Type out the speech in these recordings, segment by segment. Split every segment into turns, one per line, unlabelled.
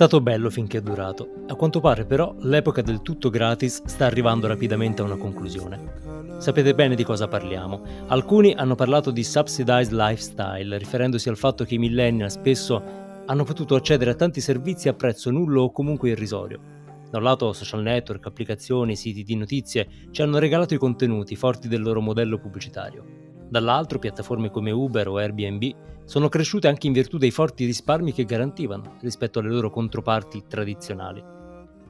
stato bello finché è durato. A quanto pare però l'epoca del tutto gratis sta arrivando rapidamente a una conclusione. Sapete bene di cosa parliamo. Alcuni hanno parlato di subsidized lifestyle, riferendosi al fatto che i millennial spesso hanno potuto accedere a tanti servizi a prezzo nullo o comunque irrisorio. Da un lato social network, applicazioni, siti di notizie ci hanno regalato i contenuti forti del loro modello pubblicitario. Dall'altro piattaforme come Uber o Airbnb sono cresciute anche in virtù dei forti risparmi che garantivano rispetto alle loro controparti tradizionali.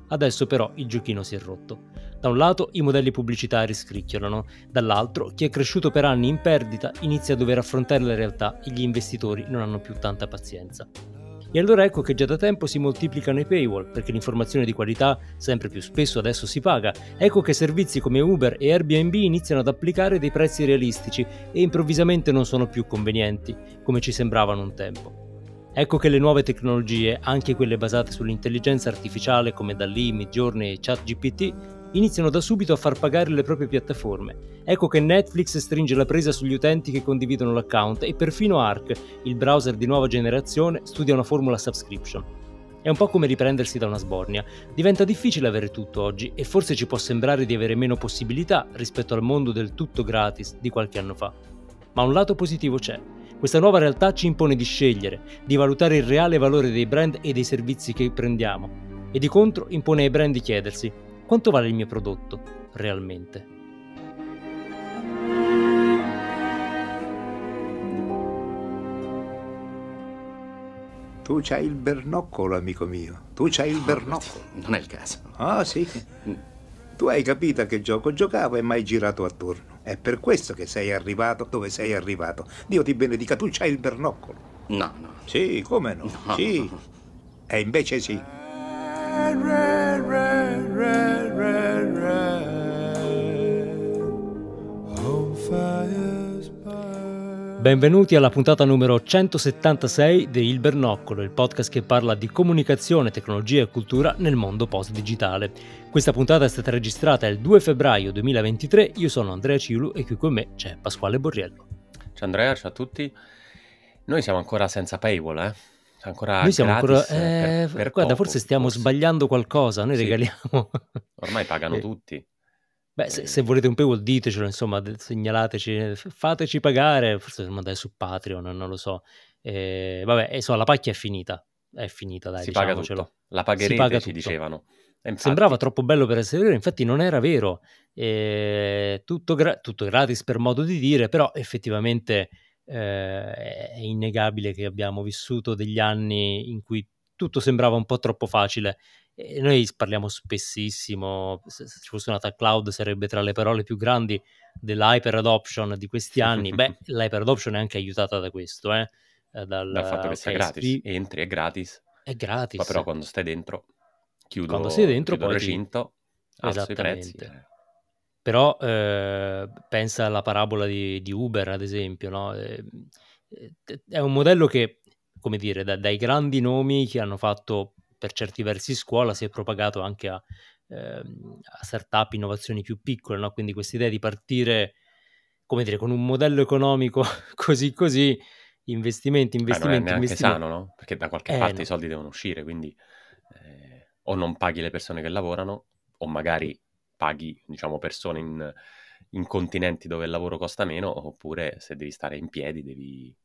Adesso però il giochino si è rotto. Da un lato i modelli pubblicitari scricchiolano, dall'altro chi è cresciuto per anni in perdita inizia a dover affrontare la realtà e gli investitori non hanno più tanta pazienza. E allora ecco che già da tempo si moltiplicano i paywall, perché l'informazione di qualità sempre più spesso adesso si paga. Ecco che servizi come Uber e Airbnb iniziano ad applicare dei prezzi realistici e improvvisamente non sono più convenienti, come ci sembravano un tempo. Ecco che le nuove tecnologie, anche quelle basate sull'intelligenza artificiale come DALI, Midjourney e ChatGPT, iniziano da subito a far pagare le proprie piattaforme. Ecco che Netflix stringe la presa sugli utenti che condividono l'account e perfino Arc, il browser di nuova generazione, studia una formula subscription. È un po' come riprendersi da una sbornia. Diventa difficile avere tutto oggi e forse ci può sembrare di avere meno possibilità rispetto al mondo del tutto gratis di qualche anno fa. Ma un lato positivo c'è. Questa nuova realtà ci impone di scegliere, di valutare il reale valore dei brand e dei servizi che prendiamo. E di contro impone ai brand di chiedersi quanto vale il mio prodotto realmente?
Tu c'hai il bernoccolo, amico mio. Tu c'hai il
No,
bernoccolo.
Non è il caso.
Ah, sì. Tu hai capito a che gioco giocavo e mai girato attorno. È per questo che sei arrivato dove sei arrivato. Dio ti benedica, tu c'hai il bernoccolo.
No, no.
Sì, come no?
No.
Sì. E invece sì.
Benvenuti alla puntata numero 176 di Il Bernoccolo, il podcast che parla di comunicazione, tecnologia e cultura nel mondo post-digitale. Questa puntata è stata registrata il 2 febbraio 2023, io sono Andrea Ciulu e qui con me c'è Pasquale Borriello.
Ciao Andrea, ciao a tutti. Noi siamo ancora senza paywall, eh? Ancora
Noi siamo ancora...
eh,
eh,
per- per
guarda,
poco,
forse stiamo sbagliando qualcosa, noi
Sì.
regaliamo...
Ormai pagano
Eh,
tutti.
Beh, se, se volete un paywall ditecelo, insomma, segnalateci, fateci pagare, forse mandate su Patreon, non lo so. Eh, vabbè, insomma, la pacchia è finita, è finita, dai,
si paga
diciamocelo.
tutto. La
Si
pagherete,
paga
ci
tutto.
dicevano. Infatti,
Sembrava troppo bello per essere vero, infatti non era vero. Eh, tutto, gra- tutto gratis per modo di dire, però effettivamente eh, è innegabile che abbiamo vissuto degli anni in cui tutto sembrava un po' troppo facile. E noi parliamo spessissimo, se ci fosse una tag cloud sarebbe tra le parole più grandi dell'hyper adoption di questi anni. Beh, l'hyper adoption è anche aiutata da questo, eh, eh, dal,
dal fatto che sia
ok,
gratis.
sì,
Entri, è gratis.
è gratis.
Poi però quando stai dentro, chiudo,
Quando sei dentro
chiudo il
poi ti-
recinto, alzo i prezzi.
Però eh, pensa alla parabola di, di Uber, ad esempio, no? Eh, eh, è un modello che, come dire, da- dai grandi nomi che hanno fatto per certi versi scuola si è propagato anche a, ehm, a startup, innovazioni più piccole, no? Quindi questa idea di partire, come dire, con un modello economico così così, investimenti,
Eh, non è
investimenti, investimenti.
sano, no? Perché da qualche
Eh,
parte
no.
i soldi devono uscire, quindi eh, o non paghi le persone che lavorano, o magari paghi, diciamo, persone in, in continenti dove il lavoro costa meno, oppure se devi stare in piedi, devi,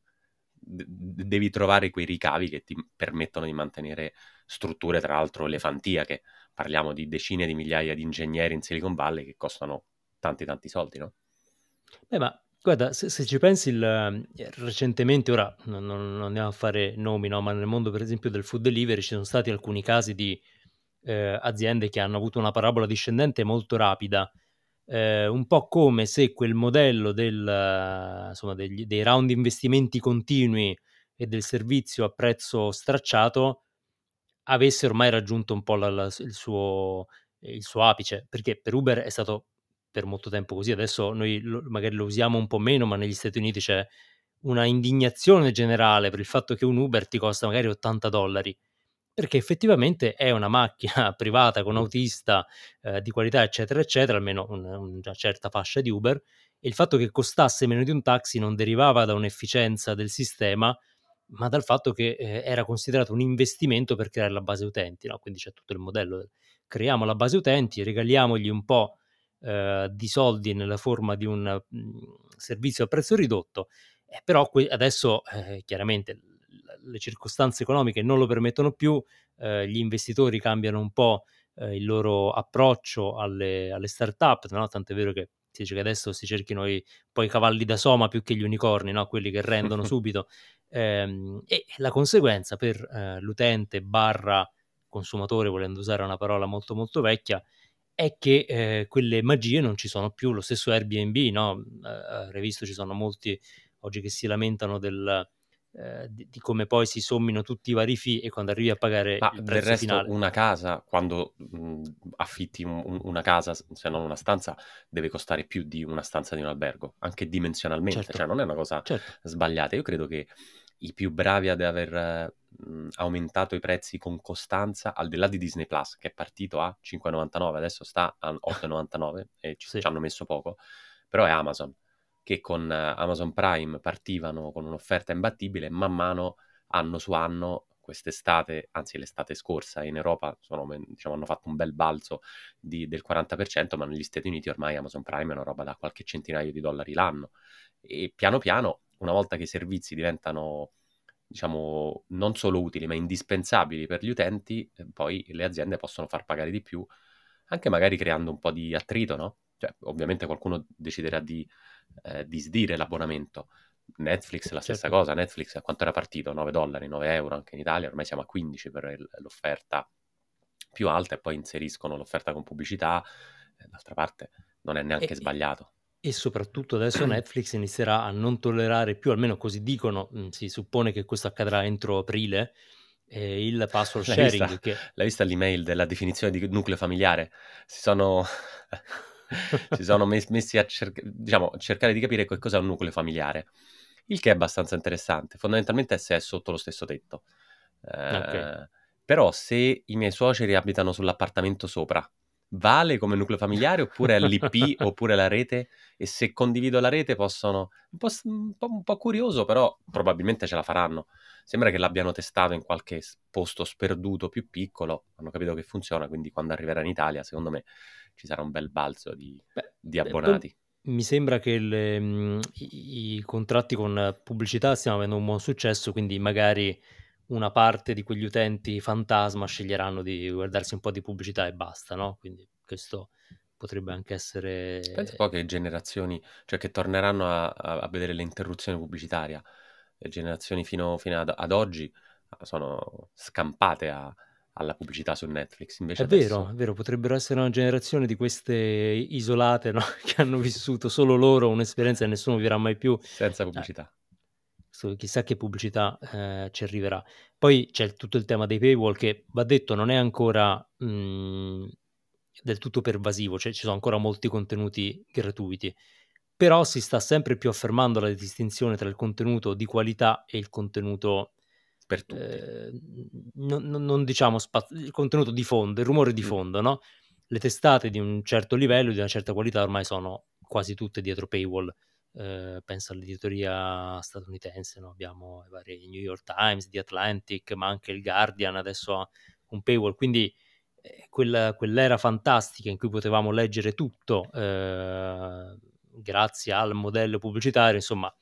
de- devi trovare quei ricavi che ti permettono di mantenere strutture, tra l'altro elefantiache. Parliamo di decine di migliaia di ingegneri in Silicon Valley che costano tanti tanti soldi, no?
Beh, ma guarda, se, se ci pensi, il, recentemente, ora non, non- non andiamo a fare nomi, no, ma nel mondo, per esempio, del food delivery ci sono stati alcuni casi di eh, aziende che hanno avuto una parabola discendente molto rapida, eh, un po' come se quel modello del, eh, insomma, degli- dei round investimenti continui e del servizio a prezzo stracciato avesse ormai raggiunto un po' la- la- il, suo, il suo apice, perché per Uber è stato per molto tempo così, adesso noi lo- magari lo usiamo un po' meno, ma negli Stati Uniti c'è una indignazione generale per il fatto che un Uber ti costa magari 80 dollari, perché effettivamente è una macchina privata con autista eh, di qualità, eccetera, eccetera, almeno un- una certa fascia di Uber, e il fatto che costasse meno di un taxi non derivava da un'efficienza del sistema, ma dal fatto che eh, era considerato un investimento per creare la base utenti, no? quindi c'è tutto il modello, creiamo la base utenti, regaliamogli un po' eh, di soldi nella forma di un mh, mm, servizio a prezzo ridotto, eh, però que- adesso eh, chiaramente le circostanze economiche non lo permettono più, eh, gli investitori cambiano un po' eh, il loro approccio alle, alle start-up, no? tant'è vero che si dice che adesso si cerchino i, poi i cavalli da soma più che gli unicorni, no? quelli che rendono subito. Ehm, e la conseguenza per eh, l'utente barra consumatore, volendo usare una parola molto molto vecchia, è che eh, quelle magie non ci sono più. Lo stesso Airbnb, no? Eh, avrei visto ci sono molti oggi che si lamentano del, eh, di, di, come poi si sommino tutti i vari fee e quando arrivi a pagare
Ma
il
del
prezzo
resto
finale.
una casa, quando mh, affitti un- un- una casa, se non una stanza, deve costare più di una stanza di un albergo, anche dimensionalmente,
Certo,
cioè non è una cosa
certo.
sbagliata. Io credo che i più bravi ad aver mh, aumentato i prezzi con costanza, al di là di Disney Plus, che è partito a 5,99, adesso sta a 8,99 e ci,
Sì.
ci hanno messo poco, però è Amazon che con eh, Amazon Prime partivano con un'offerta imbattibile, man mano, anno su anno, quest'estate, anzi l'estate scorsa in Europa sono, diciamo, hanno fatto un bel balzo di, del 40%, ma negli Stati Uniti ormai Amazon Prime è una roba da qualche centinaio di dollari l'anno. E piano piano, una volta che i servizi diventano diciamo, non solo utili, ma indispensabili per gli utenti, eh, poi le aziende possono far pagare di più, anche magari creando un po' di attrito, no? Cioè, ovviamente qualcuno deciderà di eh, disdire l'abbonamento. Netflix la stessa
Certo.
cosa, Netflix a quanto era partito? 9 dollari, 9 euro anche in Italia, ormai siamo a 15 per il- l'offerta più alta e poi inseriscono l'offerta con pubblicità, eh, d'altra parte non è neanche
E,
sbagliato.
e soprattutto adesso Netflix inizierà a non tollerare più, almeno così dicono, mh, si suppone che questo accadrà entro aprile, eh, il password
L'hai vista,
sharing che...
l'hai vista l'email della definizione di nucleo familiare? Si sono, si sono mes- messi a cerc- diciamo, cercare di capire che cos'è un nucleo familiare, il che è abbastanza interessante. Fondamentalmente è se è sotto lo stesso tetto. Eh,
Ok.
però se i miei suoceri abitano sull'appartamento sopra, vale come nucleo familiare oppure l'IP oppure la rete? E se condivido la rete possono... Un po', un po', un po' curioso, però probabilmente ce la faranno. Sembra che l'abbiano testato in qualche posto sperduto più piccolo, hanno capito che funziona, quindi quando arriverà in Italia, secondo me ci sarà un bel balzo di,
Beh,
di
poi
abbonati.
mi sembra che le, mh, i, i contratti con pubblicità stiano avendo un buon successo, quindi magari una parte di quegli utenti fantasma sceglieranno di guardarsi un po' di pubblicità e basta, no? Quindi questo potrebbe anche
Pensa poi
essere...
che generazioni, cioè che torneranno a, a- vedere l'interruzione pubblicitaria. Le generazioni fino, fino ad, ad oggi ah, sono scampate a- alla pubblicità su Netflix, invece
È vero,
adesso
è vero, potrebbero essere una generazione di queste isolate, no? Che hanno vissuto solo loro un'esperienza e nessuno vivrà mai più.
senza
Eh,
pubblicità.
questo- chissà che pubblicità eh, ci arriverà. Poi c'è il- tutto il tema dei paywall che, va detto, non è ancora mh, del tutto pervasivo, cioè ci sono ancora molti contenuti gratuiti, però si sta sempre più affermando la distinzione tra il contenuto di qualità e il contenuto,
Per tutti.
eh, non, non- non diciamo spaz- il contenuto di fondo, il rumore di
Mm.
fondo, no? Le testate di un certo livello, di una certa qualità, ormai sono quasi tutte dietro paywall. Eh, penso all'editoria statunitense, no? abbiamo i vari New York Times, The Atlantic, ma anche il Guardian adesso ha un paywall, quindi eh, quella- quell'era fantastica in cui potevamo leggere tutto eh, grazie al modello pubblicitario, insomma,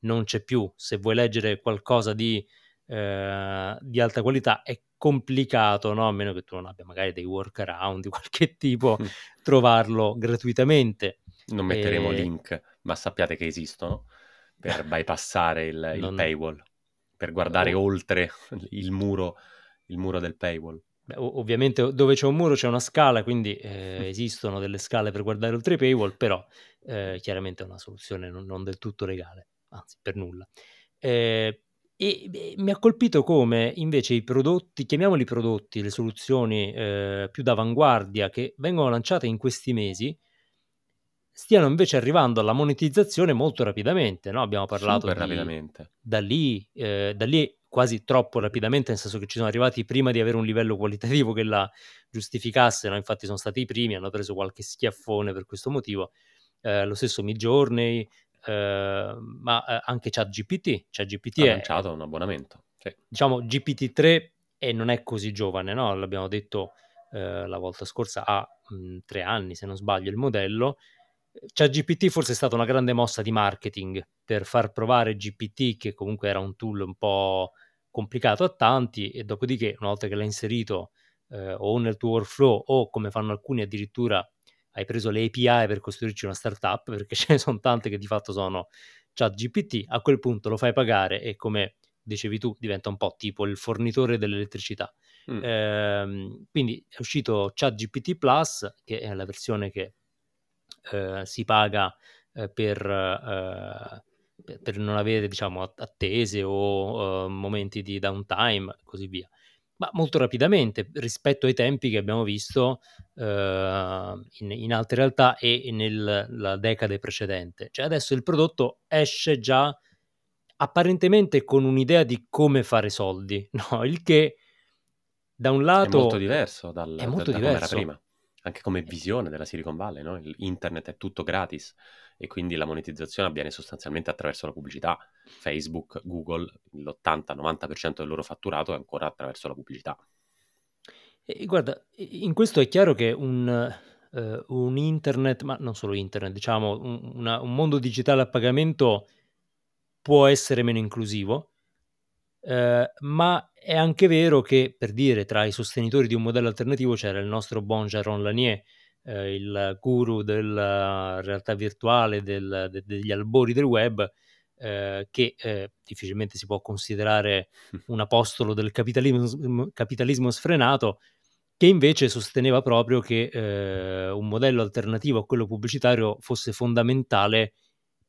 non c'è più. Se vuoi leggere qualcosa di, eh, di alta qualità è complicato, no? a meno che tu non abbia magari dei workaround di qualche tipo, trovarlo gratuitamente.
Non metteremo
E
link, ma sappiate che esistono per bypassare il, il
non...
paywall, per guardare
o-
oltre il muro, il muro del paywall.
Beh, ov- ovviamente dove c'è un muro c'è una scala, quindi eh, esistono delle scale per guardare oltre i paywall, però eh, chiaramente è una soluzione non, non del tutto legale, anzi per nulla. Eh, e beh, mi ha colpito come invece i prodotti, chiamiamoli prodotti, le soluzioni eh, più d'avanguardia che vengono lanciate in questi mesi, stiano invece arrivando alla monetizzazione molto rapidamente. No? Abbiamo parlato
Super
di
rapidamente.
da lì, eh, da lì quasi troppo rapidamente, nel senso che ci sono arrivati prima di avere un livello qualitativo che la giustificasse, no? infatti sono stati i primi, hanno preso qualche schiaffone per questo motivo. Eh, lo stesso Midjourney, eh, ma eh, anche ChatGPT. ChatGPT
Ha
è,
lanciato un abbonamento. Sì.
diciamo, GPT-3 e non è così giovane, no? L'abbiamo detto eh, la volta scorsa, ha mh, tre anni, se non sbaglio, il modello. ChatGPT forse è stata una grande mossa di marketing per far provare GPT, che comunque era un tool un po' complicato a tanti, e dopodiché, una volta che l'hai inserito eh, o nel tuo workflow o come fanno alcuni addirittura hai preso le API per costruirci una startup, perché ce ne sono tante che di fatto sono ChatGPT, a quel punto lo fai pagare e come dicevi tu diventa un po' tipo il fornitore dell'elettricità. Mm. Eh, quindi è uscito ChatGPT Plus, che è la versione che eh, si paga eh, per, eh, per, non avere diciamo, attese o uh, momenti di downtime e così via. Ma molto rapidamente rispetto ai tempi che abbiamo visto in, in, altre realtà e nella decade precedente. Cioè adesso il prodotto esce già apparentemente con un'idea di come fare soldi, no? il che da un lato
è molto diverso dal,
è molto
da,
diverso.
Prima anche come visione della Silicon Valley, no? Internet è tutto gratis e quindi la monetizzazione avviene sostanzialmente attraverso la pubblicità. Facebook, Google, l'80-90% del loro fatturato è ancora attraverso la pubblicità.
E guarda, in questo è chiaro che un, uh, un internet, ma non solo internet, diciamo un, una, un mondo digitale a pagamento può essere meno inclusivo, Uh, ma è anche vero che, per dire, tra i sostenitori di un modello alternativo c'era il nostro buon Jaron Lanier, eh, il guru della realtà virtuale, del, de, degli albori del web, eh, che eh, difficilmente si può considerare un apostolo del capitalismo, capitalismo sfrenato, che invece sosteneva proprio che eh, un modello alternativo a quello pubblicitario fosse fondamentale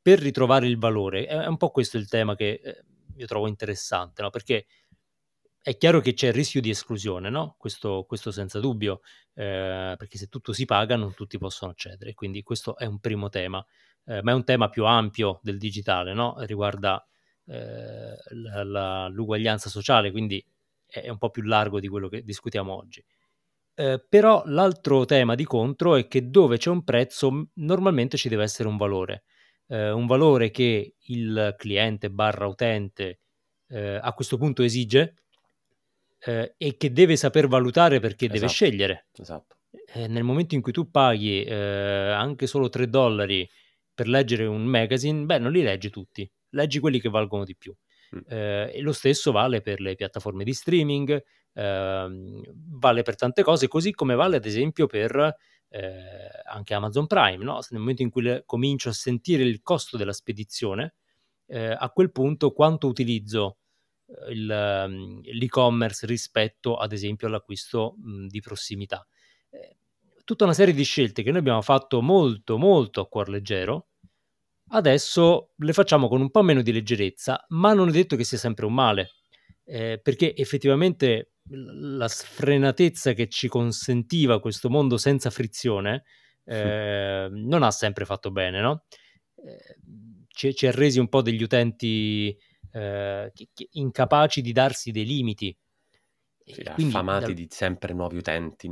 per ritrovare il valore. È un po' questo il tema che eh, io trovo interessante, no? perché è chiaro che c'è il rischio di esclusione, no? questo, questo, senza dubbio, eh, perché se tutto si paga non tutti possono accedere, quindi questo è un primo tema, eh, ma è un tema più ampio del digitale, no? riguarda eh, la, la, l'uguaglianza sociale, quindi è un po' più largo di quello che discutiamo oggi. Eh, però l'altro tema di contro è che dove c'è un prezzo normalmente ci deve essere un valore eh, un valore che il cliente barra utente eh, a questo punto esige eh, e che deve saper valutare perché esatto. deve scegliere.
Esatto.
Eh, nel momento in cui tu paghi eh, anche solo 3 dollari per leggere un magazine, beh, non li leggi tutti, leggi quelli che valgono di più. Mm. Eh, e lo stesso vale per le piattaforme di streaming, ehm, vale per tante cose, così come vale ad esempio per eh, anche Amazon Prime, no? nel momento in cui le, comincio a sentire il costo della spedizione, eh, a quel punto quanto utilizzo eh, il, ehm, l'e-commerce rispetto ad esempio all'acquisto mh, di prossimità. Eh, tutta una serie di scelte che noi abbiamo fatto molto molto a cuor leggero, adesso le facciamo con un po' meno di leggerezza, ma non è detto che sia sempre un male, eh, perché effettivamente la sfrenatezza che ci consentiva questo mondo senza frizione eh, non ha sempre fatto bene, no? Eh, ci, ci, ha resi un po' degli utenti eh, incapaci di darsi dei limiti.
Sì, affamati dal... di sempre nuovi utenti,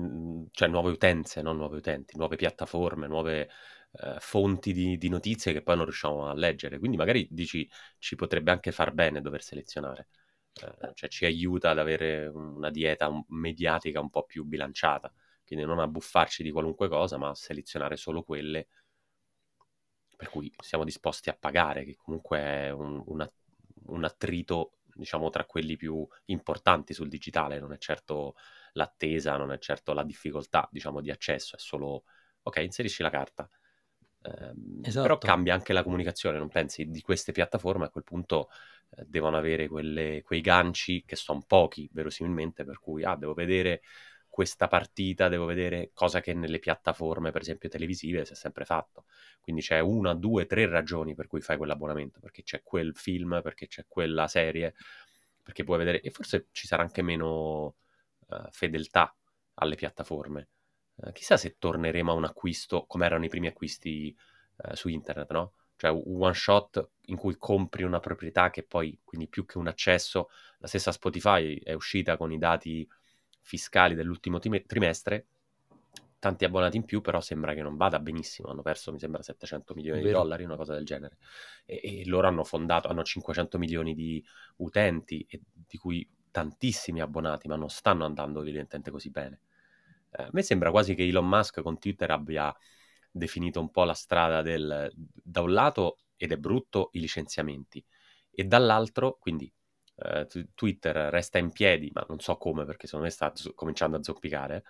cioè nuove utenze, non nuovi utenti, nuove piattaforme, nuove eh, fonti di, di, notizie che poi non riusciamo a leggere. Quindi magari dici ci potrebbe anche far bene dover selezionare. Eh, cioè ci aiuta ad avere una dieta mediatica un po' più bilanciata, quindi non abbuffarci di qualunque cosa, ma selezionare solo quelle per cui siamo disposti a pagare, che comunque è un, un, un attrito, diciamo, tra quelli più importanti sul digitale, non è certo l'attesa, non è certo la difficoltà, diciamo, di accesso, è solo, ok, inserisci la carta. Eh, esatto. Però cambia anche la comunicazione, non pensi? Di queste piattaforme a quel punto eh, devono avere quelle, quei ganci che sono pochi, verosimilmente, per cui ah, devo vedere questa partita, devo vedere cosa che nelle piattaforme, per esempio televisive, si è sempre fatto. Quindi c'è una, due, tre ragioni per cui fai quell'abbonamento, perché c'è quel film, perché c'è quella serie, perché puoi vedere, e forse ci sarà anche meno uh, fedeltà alle piattaforme. Uh, chissà se torneremo a un acquisto come erano i primi acquisti uh, su internet, no? Cioè un one shot in cui compri una proprietà che poi, quindi più che un accesso, la stessa Spotify è uscita con i dati fiscali dell'ultimo trimestre, tanti abbonati in più, però sembra che non vada benissimo. Hanno perso, mi sembra, 700 milioni Vero. di dollari, una cosa del genere. E, e, loro hanno fondato, hanno 500 milioni di utenti, e, di cui tantissimi abbonati, ma non stanno andando evidentemente così bene. Eh, a me sembra quasi che Elon Musk con Twitter abbia definito un po' la strada del, da un lato, ed è brutto, i licenziamenti, e dall'altro, quindi eh, Twitter resta in piedi, ma non so come, perché secondo me sta z- cominciando a zoppicare,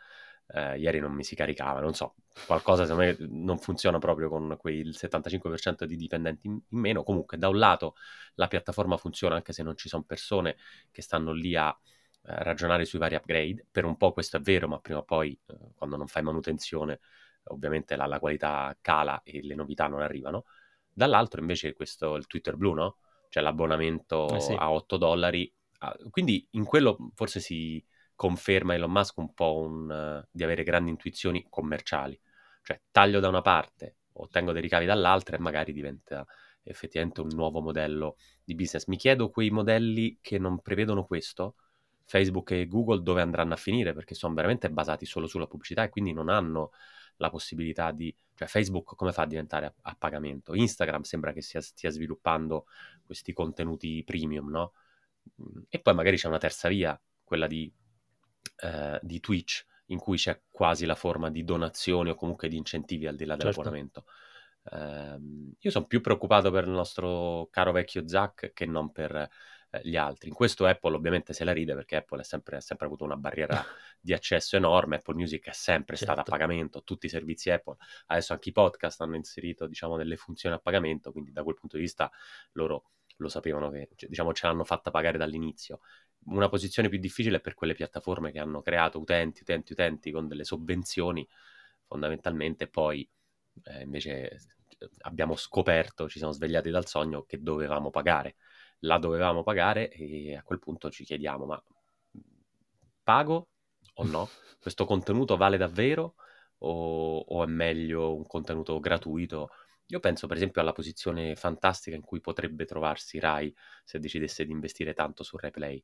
eh, ieri non mi si caricava, non so, qualcosa secondo me non funziona proprio con quel 75% di dipendenti in, in, meno. Comunque, da un lato la piattaforma funziona anche se non ci sono persone che stanno lì a ragionare sui vari upgrade. Per un po' questo è vero, ma prima o poi, eh, quando non fai manutenzione, ovviamente la, la, qualità cala e le novità non arrivano. Dall'altro, invece, questo il Twitter blu, no? Cioè l'abbonamento eh sì. a 8 dollari. Ah, quindi in quello forse si conferma Elon Musk un po' un, uh, di avere grandi intuizioni commerciali. Cioè taglio da una parte, ottengo dei ricavi dall'altra e magari diventa effettivamente un nuovo modello di business. Mi chiedo quei modelli che non prevedono questo, Facebook e Google, dove andranno a finire, perché sono veramente basati solo sulla pubblicità e quindi non hanno la possibilità di... cioè Facebook come fa a diventare a, a pagamento? Instagram sembra che sia, stia sviluppando questi contenuti premium, no? E poi magari c'è una terza via, quella di eh, di Twitch in cui c'è quasi la forma di donazioni o comunque di incentivi al di là dell'abbonamento. Certo. Eh, io sono più preoccupato per il nostro caro vecchio Zack che non per gli altri. In questo Apple ovviamente se la ride perché Apple ha sempre, sempre, avuto una barriera di accesso enorme, Apple Music è sempre certo. stata a pagamento, tutti i servizi Apple, adesso anche i podcast hanno inserito diciamo delle funzioni a pagamento, quindi da quel punto di vista loro lo sapevano che cioè, diciamo ce l'hanno fatta pagare dall'inizio una posizione più difficile è per quelle piattaforme che hanno creato utenti, utenti, utenti con delle sovvenzioni fondamentalmente, poi eh, invece abbiamo scoperto, ci siamo svegliati dal sogno che dovevamo pagare. La dovevamo pagare e a quel punto ci chiediamo, ma pago o no? Questo contenuto vale davvero o, o è meglio un contenuto gratuito? Io penso per esempio alla posizione fantastica in cui potrebbe trovarsi Rai se decidesse di investire tanto su Replay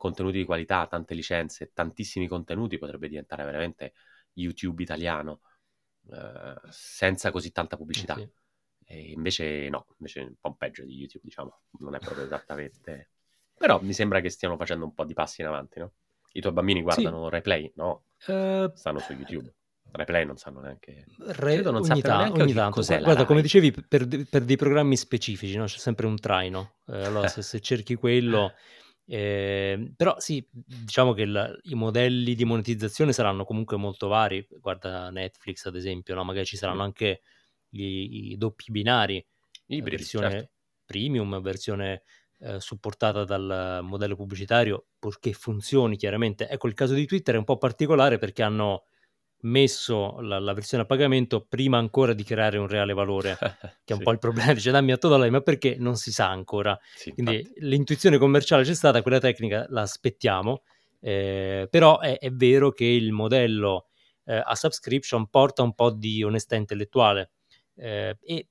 contenuti di qualità, tante licenze, tantissimi contenuti, potrebbe diventare veramente YouTube italiano, eh, senza così tanta pubblicità. Sì. E invece no, invece è un po' peggio di YouTube, diciamo, non è proprio esattamente... Però mi sembra che stiano facendo un po' di passi in avanti, no? I tuoi bambini guardano sì. replay, no? Uh... Stanno su YouTube. Replay non sanno neanche.
Re... Credo non ogni, ta- ogni tanto. Cos'è Guarda, come dicevi, per, per, dei programmi specifici, no? C'è sempre un traino. Eh, allora, se, se, cerchi quello, eh, però sì, diciamo che il, i modelli di monetizzazione saranno comunque molto vari. Guarda Netflix, ad esempio, no? magari ci saranno anche i, i doppi binari,
Ibridi,
versione
certo.
premium, versione eh, supportata dal modello pubblicitario, purché funzioni chiaramente. Ecco, il caso di Twitter è un po' particolare perché hanno messo la, la, versione a pagamento prima ancora di creare un reale valore, che è un sì. po' il problema, dice dammi 8 dollari, ma perché non si sa ancora. Sì, Quindi infatti. l'intuizione commerciale c'è stata, quella tecnica la aspettiamo, eh, però è, è, vero che il modello eh, a subscription porta un po' di onestà intellettuale eh, e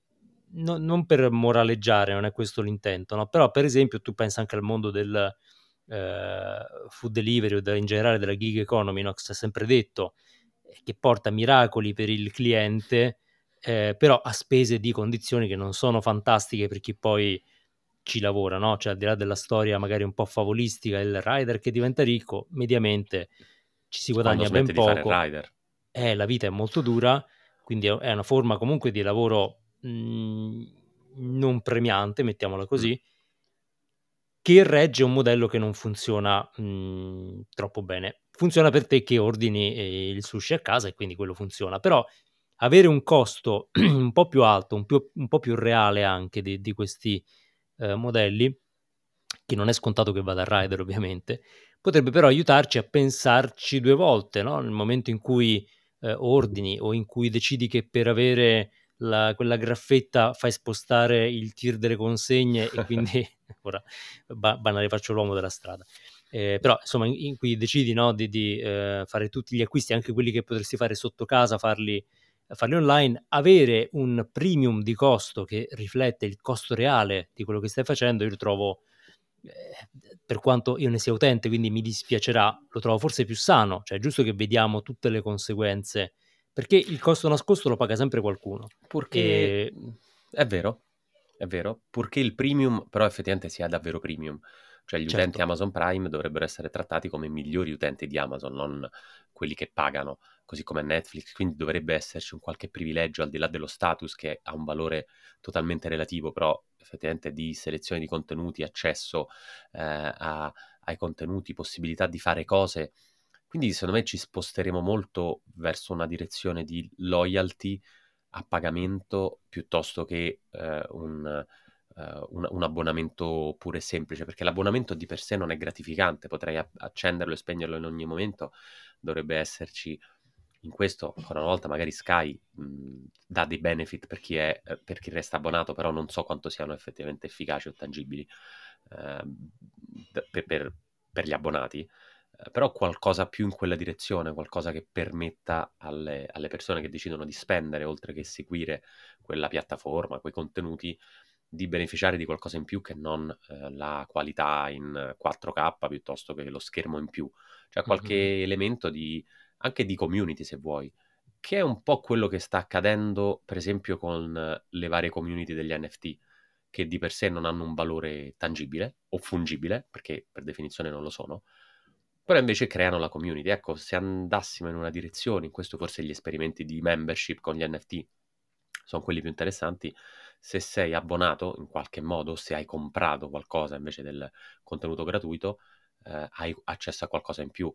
no, non per moraleggiare, non è questo l'intento, no? però per esempio tu pensi anche al mondo del eh, food delivery o in generale della gig economy, no? che si è sempre detto che porta miracoli per il cliente, eh, però a spese di condizioni che non sono fantastiche per chi poi ci lavora, no? Cioè, al di là della storia magari un po' favolistica, il rider che diventa ricco, mediamente ci si guadagna ben poco. Eh, la vita è molto dura, quindi è una forma comunque di lavoro mh, mhmm, non premiante, mettiamola così, mm. che regge un modello che non funziona mh, mhmm, troppo bene funziona per te che ordini eh, il sushi a casa e quindi quello funziona, però avere un costo un po' più alto, un, più, un po' più reale anche di, di questi eh, modelli, che non è scontato che vada a rider ovviamente, potrebbe però aiutarci a pensarci due volte, no? nel momento in cui eh, ordini o in cui decidi che per avere la, quella graffetta fai spostare il tir delle consegne e quindi ora banale faccio l'uomo della strada. Eh, però insomma in, in, cui decidi no, di, di eh, fare tutti gli acquisti, anche quelli che potresti fare sotto casa, farli, farli, online, avere un premium di costo che riflette il costo reale di quello che stai facendo, io lo trovo, per quanto io ne sia utente, quindi mi dispiacerà, lo trovo forse più sano, cioè è giusto che vediamo tutte le conseguenze Perché il costo nascosto lo paga sempre qualcuno.
Purché... E... È vero, è vero, purché il premium però effettivamente sia davvero premium. Cioè gli certo. utenti Amazon Prime dovrebbero essere trattati come i migliori utenti di Amazon, non quelli che pagano, così come Netflix, quindi dovrebbe esserci un qualche privilegio al di là dello status che ha un valore totalmente relativo, però effettivamente di selezione di contenuti, accesso eh, a, ai contenuti, possibilità di fare cose. Quindi secondo me ci sposteremo molto verso una direzione di loyalty a pagamento piuttosto che eh, un uh, un, un, abbonamento pure semplice, perché l'abbonamento di per sé non è gratificante, potrei accenderlo e spegnerlo in ogni momento, dovrebbe esserci in questo, ancora una volta, magari Sky mh, dà dei benefit per chi, è, eh, per chi, resta abbonato, però non so quanto siano effettivamente efficaci o tangibili eh, per, per, per, gli abbonati. Eh, però qualcosa più in quella direzione, qualcosa che permetta alle, alle persone che decidono di spendere, oltre che seguire quella piattaforma, quei contenuti, di beneficiare di qualcosa in più che non eh, la qualità in 4K piuttosto che lo schermo in più. Cioè qualche mm-hmm. elemento di, anche di community se vuoi, che è un po' quello che sta accadendo per esempio con le varie community degli NFT, che di per sé non hanno un valore tangibile o fungibile, perché per definizione non lo sono, però invece creano la community. Ecco, se andassimo in una direzione, in questo forse gli esperimenti di membership con gli NFT sono quelli più interessanti, se sei abbonato in qualche modo, se hai comprato qualcosa invece del contenuto gratuito, eh, hai accesso a qualcosa in più.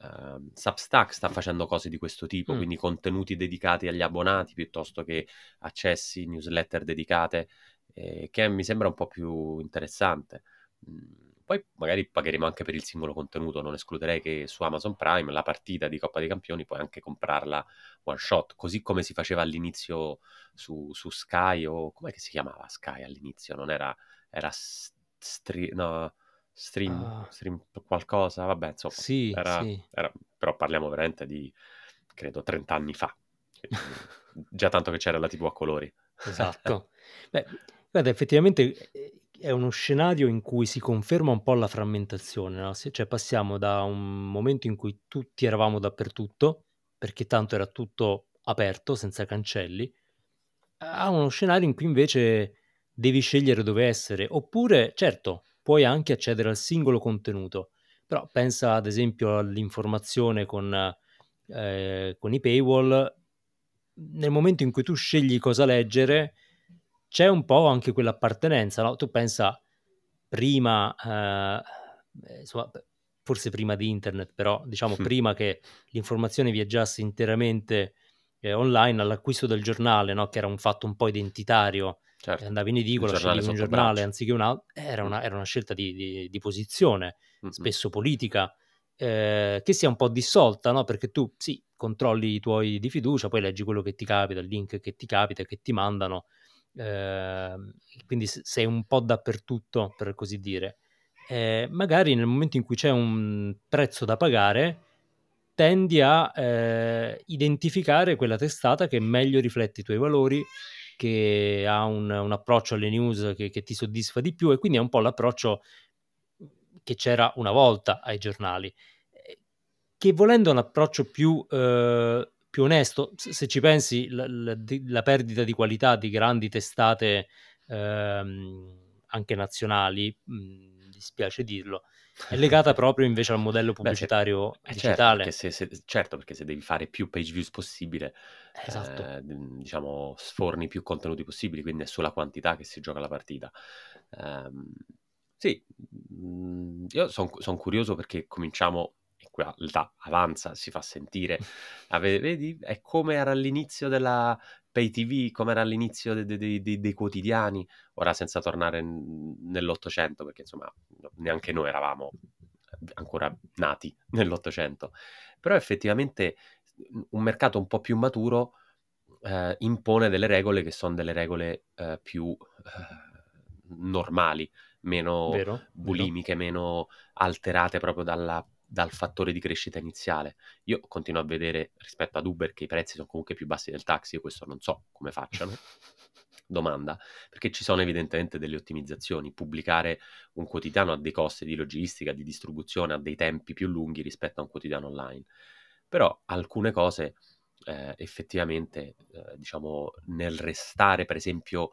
Uh, Substack sta facendo cose di questo tipo, mm. quindi contenuti dedicati agli abbonati piuttosto che accessi, newsletter dedicate, eh, che mi sembra un po' più interessante. Mm poi magari pagheremo anche per il singolo contenuto, non escluderei che su Amazon Prime la partita di Coppa dei Campioni puoi anche comprarla one shot, così come si faceva all'inizio su, su Sky o come si chiamava Sky all'inizio? Non era, era stri, no, stream, uh, stream qualcosa, vabbè insomma,
sì,
era,
sì.
Era, però parliamo veramente di credo 30 anni fa, già tanto che c'era la TV a colori.
Esatto. Beh, guarda, effettivamente eh, è uno scenario in cui si conferma un po' la frammentazione, no? cioè passiamo da un momento in cui tutti eravamo dappertutto, perché tanto era tutto aperto, senza cancelli, a uno scenario in cui invece devi scegliere dove essere, oppure certo puoi anche accedere al singolo contenuto, però pensa ad esempio all'informazione con, eh, con i paywall, nel momento in cui tu scegli cosa leggere, c'è un po' anche quell'appartenenza, no? Tu pensa prima, eh, insomma, forse prima di internet, però diciamo prima che l'informazione viaggiasse interamente eh, online all'acquisto del giornale, no? che era un fatto un po' identitario, certo. andavi in edicola, sceglievi un giornale braccio. anziché un altro, era una, era una scelta di, di, di posizione, mm-hmm. spesso politica, eh, che sia un po' dissolta, no? perché tu sì, controlli i tuoi di fiducia, poi leggi quello che ti capita, il link che ti capita che ti mandano, eh, quindi sei un po' dappertutto, per così dire. Eh, magari nel momento in cui c'è un prezzo da pagare, tendi a eh, identificare quella testata che meglio riflette i tuoi valori, che ha un, un approccio alle news che, che, ti soddisfa di più e quindi è un po' l'approccio che c'era una volta ai giornali, eh, che volendo un approccio più eh, più onesto. Se ci pensi, la, la, la perdita di qualità di grandi testate ehm, anche nazionali, mh, mhmm, dispiace dirlo, è legata proprio invece al modello pubblicitario Beh, certo, digitale.
Perché, se, se, certo, perché se devi fare più page views possibile, esatto. eh, diciamo, sforni più contenuti possibili, quindi è sulla quantità che si gioca la partita. Um, sì, mh, io sono son curioso perché cominciamo l'età avanza, si fa sentire. Ave, vedi, è come era all'inizio della pay TV, come era all'inizio de, de, de, dei quotidiani, ora senza tornare nell'Ottocento, perché insomma neanche noi eravamo ancora nati nell'Ottocento. Però effettivamente un mercato un po' più maturo eh, impone delle regole che sono delle regole eh, più eh, normali, meno vero, bulimiche, vero. meno alterate proprio dalla dal fattore di crescita iniziale. Io continuo a vedere rispetto ad Uber che i prezzi sono comunque più bassi del taxi, io questo non so come facciano. Domanda, perché ci sono evidentemente delle ottimizzazioni. Pubblicare un quotidiano ha dei costi di logistica, di distribuzione, ha dei tempi più lunghi rispetto a un quotidiano online. Però alcune cose eh, effettivamente, eh, diciamo, nel restare, per esempio,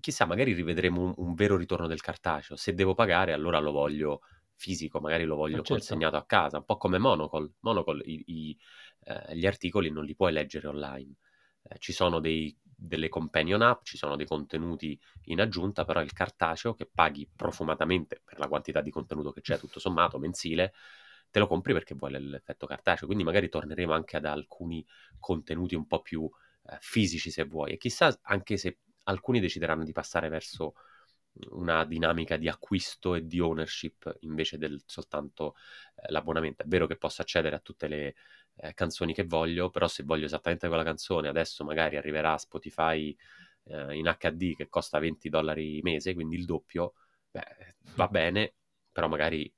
chissà, magari rivedremo un, un, vero ritorno del cartaceo. Se devo pagare, allora lo voglio fisico, magari lo voglio certo. consegnato a casa, un po' come Monocle. Monocle i, i, eh, gli articoli non li puoi leggere online. Eh, ci sono dei, delle companion app, ci sono dei contenuti in aggiunta, però il cartaceo che paghi profumatamente per la quantità di contenuto che c'è, tutto sommato, mensile, te lo compri perché vuole l'effetto cartaceo. Quindi magari torneremo anche ad alcuni contenuti un po' più eh, fisici, se vuoi. E chissà anche se alcuni decideranno di passare verso una dinamica di acquisto e di ownership invece del soltanto eh, l'abbonamento. È vero che posso accedere a tutte le eh, canzoni che voglio, però se voglio esattamente quella canzone, adesso magari arriverà Spotify eh, in HD che costa 20 dollari mese, quindi il doppio, beh, va bene, però magari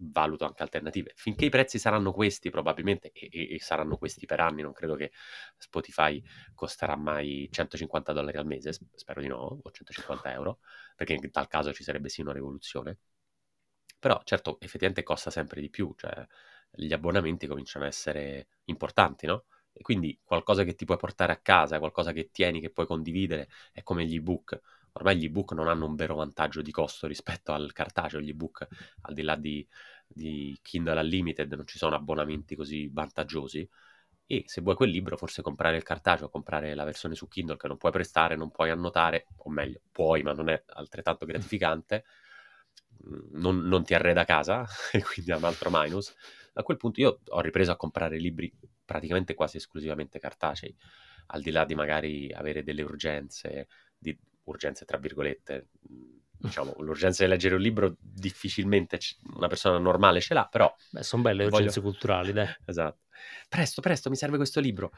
valuto anche alternative. Finché i prezzi saranno questi, probabilmente, e, e, e, saranno questi per anni, non credo che Spotify costerà mai 150 dollari al mese, spero di no, o 150 euro, perché in tal caso ci sarebbe sì una rivoluzione. Però certo, effettivamente costa sempre di più, cioè gli abbonamenti cominciano a essere importanti, no? E quindi qualcosa che ti puoi portare a casa, qualcosa che tieni, che puoi condividere, è come gli ebook ormai gli ebook non hanno un vero vantaggio di costo rispetto al cartaceo, gli ebook al di là di, di Kindle Unlimited non ci sono abbonamenti così vantaggiosi e se vuoi quel libro forse comprare il cartaceo, comprare la versione su Kindle che non puoi prestare, non puoi annotare, o meglio, puoi ma non è altrettanto gratificante, mm, non, non ti arreda casa e quindi è un altro minus. A quel punto io ho ripreso a comprare libri praticamente quasi esclusivamente cartacei, al di là di magari avere delle urgenze, di urgenze tra virgolette, diciamo, l'urgenza di leggere un libro difficilmente una persona normale ce l'ha, però...
Beh, sono belle le urgenze voglio... culturali, dai.
esatto. Presto, presto, mi serve questo libro.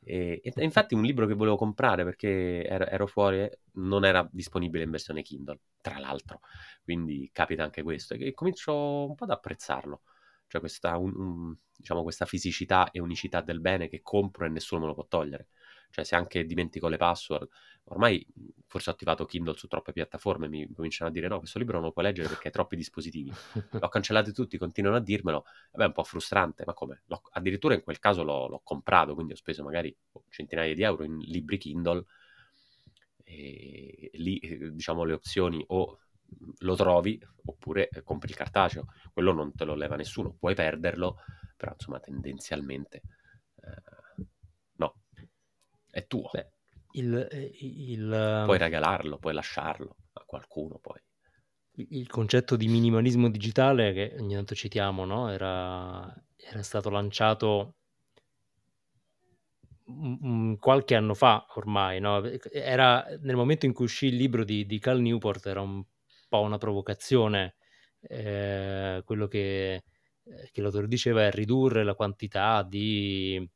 E, e, infatti un libro che volevo comprare perché ero, ero fuori non era disponibile in versione Kindle, tra l'altro, quindi capita anche questo e, e comincio un po' ad apprezzarlo, cioè questa, un, un, diciamo, questa fisicità e unicità del bene che compro e nessuno me lo può togliere. Cioè se anche dimentico le password, ormai forse ho attivato Kindle su troppe piattaforme, mi cominciano a dire no, questo libro non lo puoi leggere perché hai troppi dispositivi. L'ho cancellato tutti, continuano a dirmelo, vabbè è un po' frustrante, ma come? L'ho, addirittura in quel caso l'ho, l'ho, comprato, quindi ho speso magari centinaia di euro in libri Kindle e lì diciamo le opzioni o lo trovi oppure compri il cartaceo, quello non te lo leva nessuno, puoi perderlo, però insomma tendenzialmente eh, è tuo.
Beh il, eh, il,
puoi ehm, regalarlo, puoi lasciarlo a qualcuno poi.
Il concetto di minimalismo digitale che ogni tanto citiamo, no? era, era stato lanciato qualche anno fa ormai, no? era nel momento in cui uscì il libro di, di Cal Newport, era un po' una provocazione, eh, quello che, eh, che l'autore diceva è ridurre la quantità di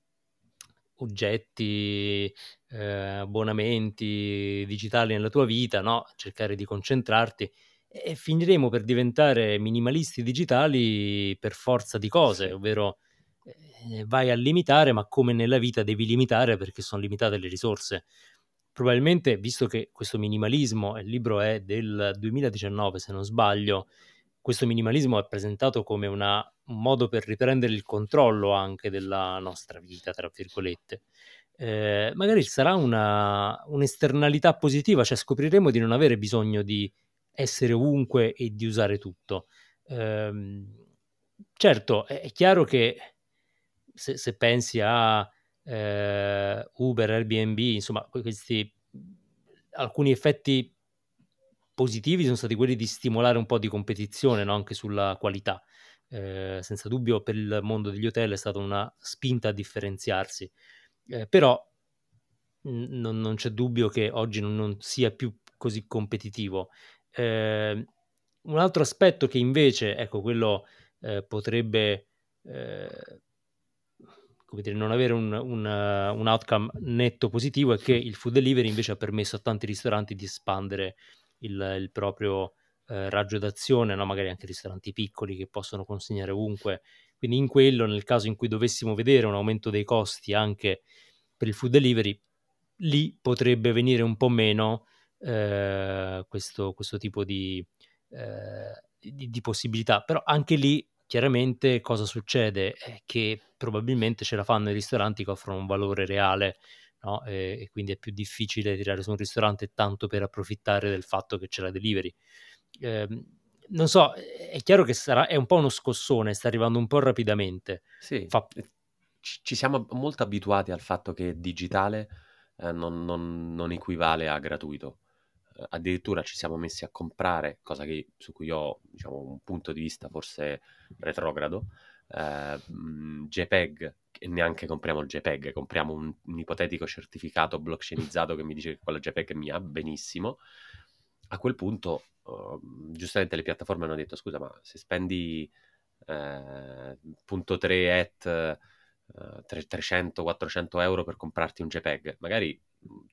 oggetti, eh, abbonamenti digitali nella tua vita, no? cercare di concentrarti e finiremo per diventare minimalisti digitali per forza di cose, ovvero eh, vai a limitare, ma come nella vita devi limitare perché sono limitate le risorse. Probabilmente, visto che questo minimalismo, il libro è del 2019 se non sbaglio, questo minimalismo è presentato come una, un modo per riprendere il controllo anche della nostra vita, tra virgolette. Eh, magari sarà una, un'esternalità positiva, cioè scopriremo di non avere bisogno di essere ovunque e di usare tutto. Eh, certo, è, è, chiaro che se, se pensi a eh, Uber, Airbnb, insomma, questi alcuni effetti positivi sono stati quelli di stimolare un po' di competizione no? anche sulla qualità. Eh, senza dubbio per il mondo degli hotel è stata una spinta a differenziarsi, eh, però n- non, c'è dubbio che oggi non, non sia più così competitivo. Eh, un altro aspetto che invece, ecco, quello eh, potrebbe eh, come dire, non avere un, un, un outcome netto positivo è che il food delivery invece ha permesso a tanti ristoranti di espandere il, il proprio eh, raggio d'azione, no? magari anche ristoranti piccoli che possono consegnare ovunque. Quindi in quello, nel caso in cui dovessimo vedere un aumento dei costi anche per il food delivery, lì potrebbe venire un po' meno eh, questo, questo, tipo di, eh, di, di, possibilità. Però anche lì chiaramente cosa succede? È che probabilmente ce la fanno i ristoranti che offrono un valore reale, no? e, e, quindi è più difficile tirare su un ristorante tanto per approfittare del fatto che c'è la delivery. Eh, non so, è chiaro che sarà, è un po' uno scossone, sta arrivando un po' rapidamente.
Sì, Fa... ci siamo molto abituati al fatto che digitale eh, non, non, non equivale a gratuito addirittura ci siamo messi a comprare, cosa che, su cui ho diciamo, un punto di vista forse retrogrado, eh, JPEG, e neanche compriamo il JPEG, compriamo un, un, ipotetico certificato blockchainizzato che mi dice che quello JPEG mi ha benissimo. A quel punto, uh, giustamente le piattaforme hanno detto, scusa, ma se spendi eh, punto 3 at 300-400 eh, euro per comprarti un JPEG, magari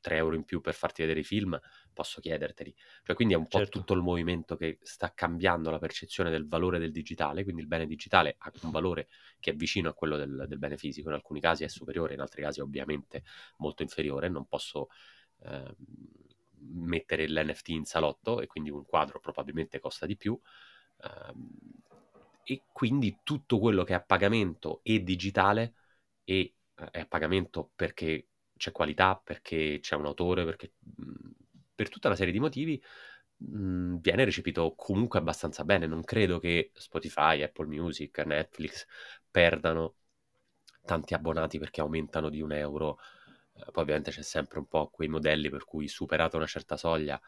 3 euro in più per farti vedere i film, posso chiederteli. Cioè, quindi è un po' certo. tutto il movimento che sta cambiando la percezione del valore del digitale, quindi il bene digitale ha un valore che è vicino a quello del, del bene fisico, in alcuni casi è superiore, in altri casi ovviamente molto inferiore, non posso eh, mettere l'NFT in salotto e quindi un quadro probabilmente costa di più. Eh, e quindi tutto quello che è a pagamento e digitale e eh, è a pagamento perché c'è qualità, perché c'è un autore, perché mhmm, per tutta una serie di motivi mh, mhmm, viene recepito comunque abbastanza bene. Non credo che Spotify, Apple Music, Netflix perdano tanti abbonati perché aumentano di un euro. Eh, poi ovviamente c'è sempre un po' quei modelli per cui superata una certa soglia,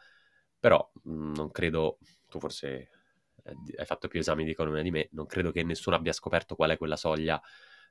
però mh, mhmm, non credo, tu forse eh, hai fatto più esami di economia di me, non credo che nessuno abbia scoperto qual è quella soglia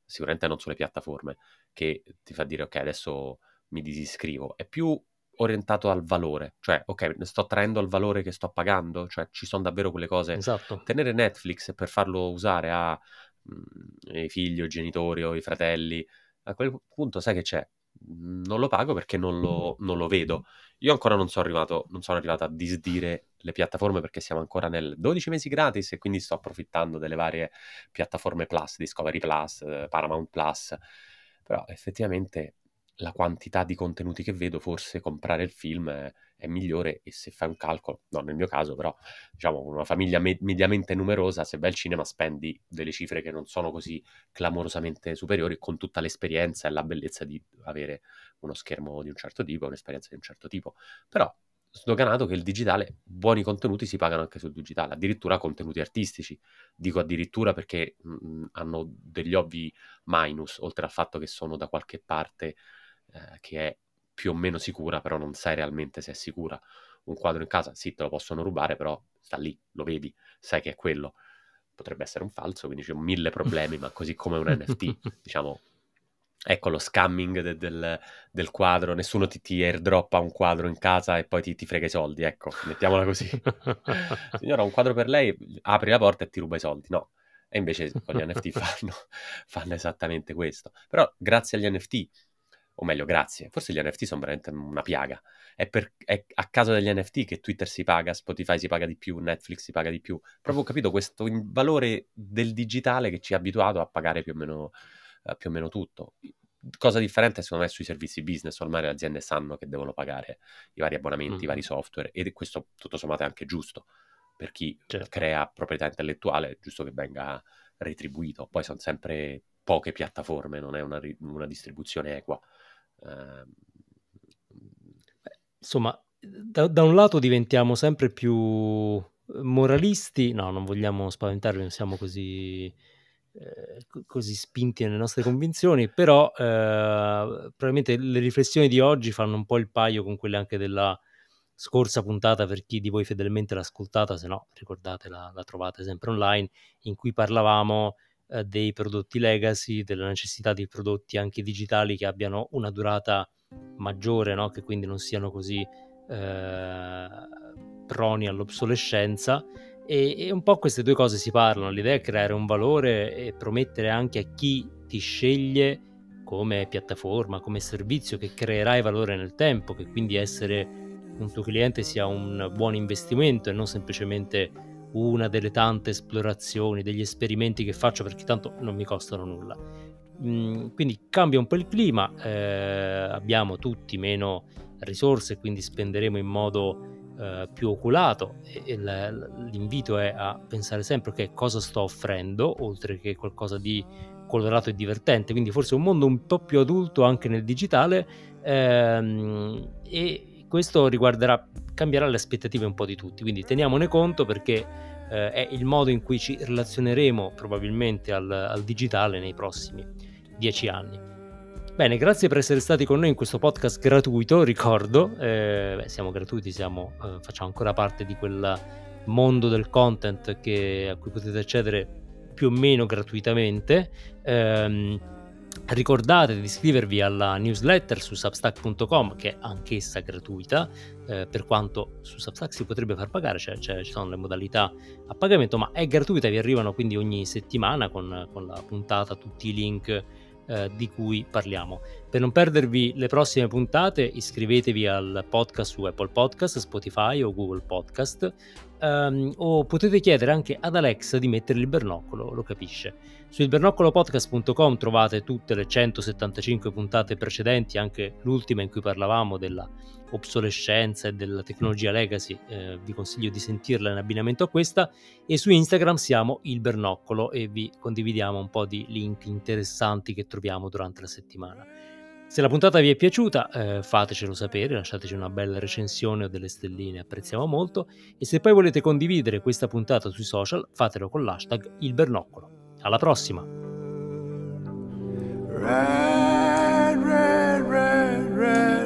sicuramente non sulle piattaforme, che ti fa dire ok, adesso mi disiscrivo. È più orientato al valore, cioè ok, sto traendo il valore che sto pagando, cioè ci sono davvero quelle cose.
Esatto.
Tenere Netflix per farlo usare a mh, mm, i figli o i genitori o i fratelli, a quel punto sai che c'è? Non lo pago perché non lo, non lo vedo. Io ancora non sono arrivato, non sono arrivato a disdire le piattaforme perché siamo ancora nel 12 mesi gratis e quindi sto approfittando delle varie piattaforme Plus, Discovery Plus, eh, Paramount Plus. Però effettivamente la quantità di contenuti che vedo, forse comprare il film è, è, migliore e se fai un calcolo, no nel mio caso però, diciamo una famiglia me- mediamente numerosa, se vai al cinema spendi delle cifre che non sono così clamorosamente superiori con tutta l'esperienza e la bellezza di avere uno schermo di un certo tipo, un'esperienza di un certo tipo. Però sdoganato che il digitale, buoni contenuti si pagano anche sul digitale, addirittura contenuti artistici. Dico addirittura perché mh, mm, hanno degli ovvi minus, oltre al fatto che sono da qualche parte eh, che è più o meno sicura, però non sai realmente se è sicura. Un quadro in casa, sì, te lo possono rubare, però sta lì, lo vedi, sai che è quello. Potrebbe essere un falso, quindi c'è mille problemi, ma così come un NFT, diciamo, ecco lo scamming de- del, del, quadro, nessuno ti, ti airdroppa un quadro in casa e poi ti, ti frega i soldi, ecco, mettiamola così. Signora, un quadro per lei, apri la porta e ti ruba i soldi, no. E invece con gli NFT fanno, fanno esattamente questo. Però grazie agli NFT o meglio, grazie. Forse gli NFT sono veramente una piaga. È, per, è, a causa degli NFT che Twitter si paga, Spotify si paga di più, Netflix si paga di più. Proprio ho capito questo valore del digitale che ci ha abituato a pagare più o meno, uh, più o meno tutto. Cosa differente secondo me sui servizi business, ormai le aziende sanno che devono pagare i vari abbonamenti, mm. i vari software e questo tutto sommato è anche giusto per chi certo. crea proprietà intellettuale, è giusto che venga retribuito. Poi sono sempre poche piattaforme, non è una, una distribuzione equa. Ehm,
insomma, da, da, un lato diventiamo sempre più moralisti, no, non vogliamo spaventarvi, non siamo così, eh, così spinti nelle nostre convinzioni, però eh, probabilmente le riflessioni di oggi fanno un po' il paio con quelle anche della scorsa puntata per chi di voi fedelmente l'ha ascoltata, se no ricordatela, la trovate sempre online, in cui parlavamo eh, dei prodotti legacy, della necessità di prodotti anche digitali che abbiano una durata maggiore, no? che quindi non siano così eh, proni all'obsolescenza. E, e, un po' queste due cose si parlano, l'idea è creare un valore e promettere anche a chi ti sceglie come piattaforma, come servizio che creerai valore nel tempo, che quindi essere un tuo cliente sia un buon investimento e non semplicemente una delle tante esplorazioni, degli esperimenti che faccio perché tanto non mi costano nulla. Mm, quindi cambia un po' il clima, eh, abbiamo tutti meno risorse, quindi spenderemo in modo eh, più oculato e, l'invito è a pensare sempre che cosa sto offrendo, oltre che qualcosa di colorato e divertente, quindi forse un mondo un po' più adulto anche nel digitale ehm, e questo riguarderà, cambierà le aspettative un po' di tutti, quindi teniamone conto perché eh, è il modo in cui ci relazioneremo probabilmente al, al digitale nei prossimi dieci anni. Bene, grazie per essere stati con noi in questo podcast gratuito, ricordo, eh, beh, siamo gratuiti, siamo, eh, facciamo ancora parte di quel mondo del content che, a cui potete accedere più o meno gratuitamente. Eh, ricordate di iscrivervi alla newsletter su substack.com che è anch'essa gratuita, eh, per quanto su Substack si potrebbe far pagare, cioè, cioè, ci sono le modalità a pagamento, ma è gratuita, vi arrivano quindi ogni settimana con, con la puntata, tutti i link eh, di cui parliamo. Per non perdervi le prossime puntate, iscrivetevi al podcast su Apple Podcast, Spotify o Google Podcast um, o potete chiedere anche ad Alexa di mettere il bernoccolo, lo capisce. Su ilbernoccolopodcast.com trovate tutte le 175 puntate precedenti, anche l'ultima in cui parlavamo della obsolescenza e della tecnologia legacy, eh, vi consiglio di sentirla in abbinamento a questa e su Instagram siamo il Bernoccolo e vi condividiamo un po' di link interessanti che troviamo durante la settimana. Se la puntata vi è piaciuta eh, fatecelo sapere, lasciateci una bella recensione o delle stelline, apprezziamo molto e se poi volete condividere questa puntata sui social fatelo con l'hashtag Il Bernoccolo. Alla prossima! Red, red, red,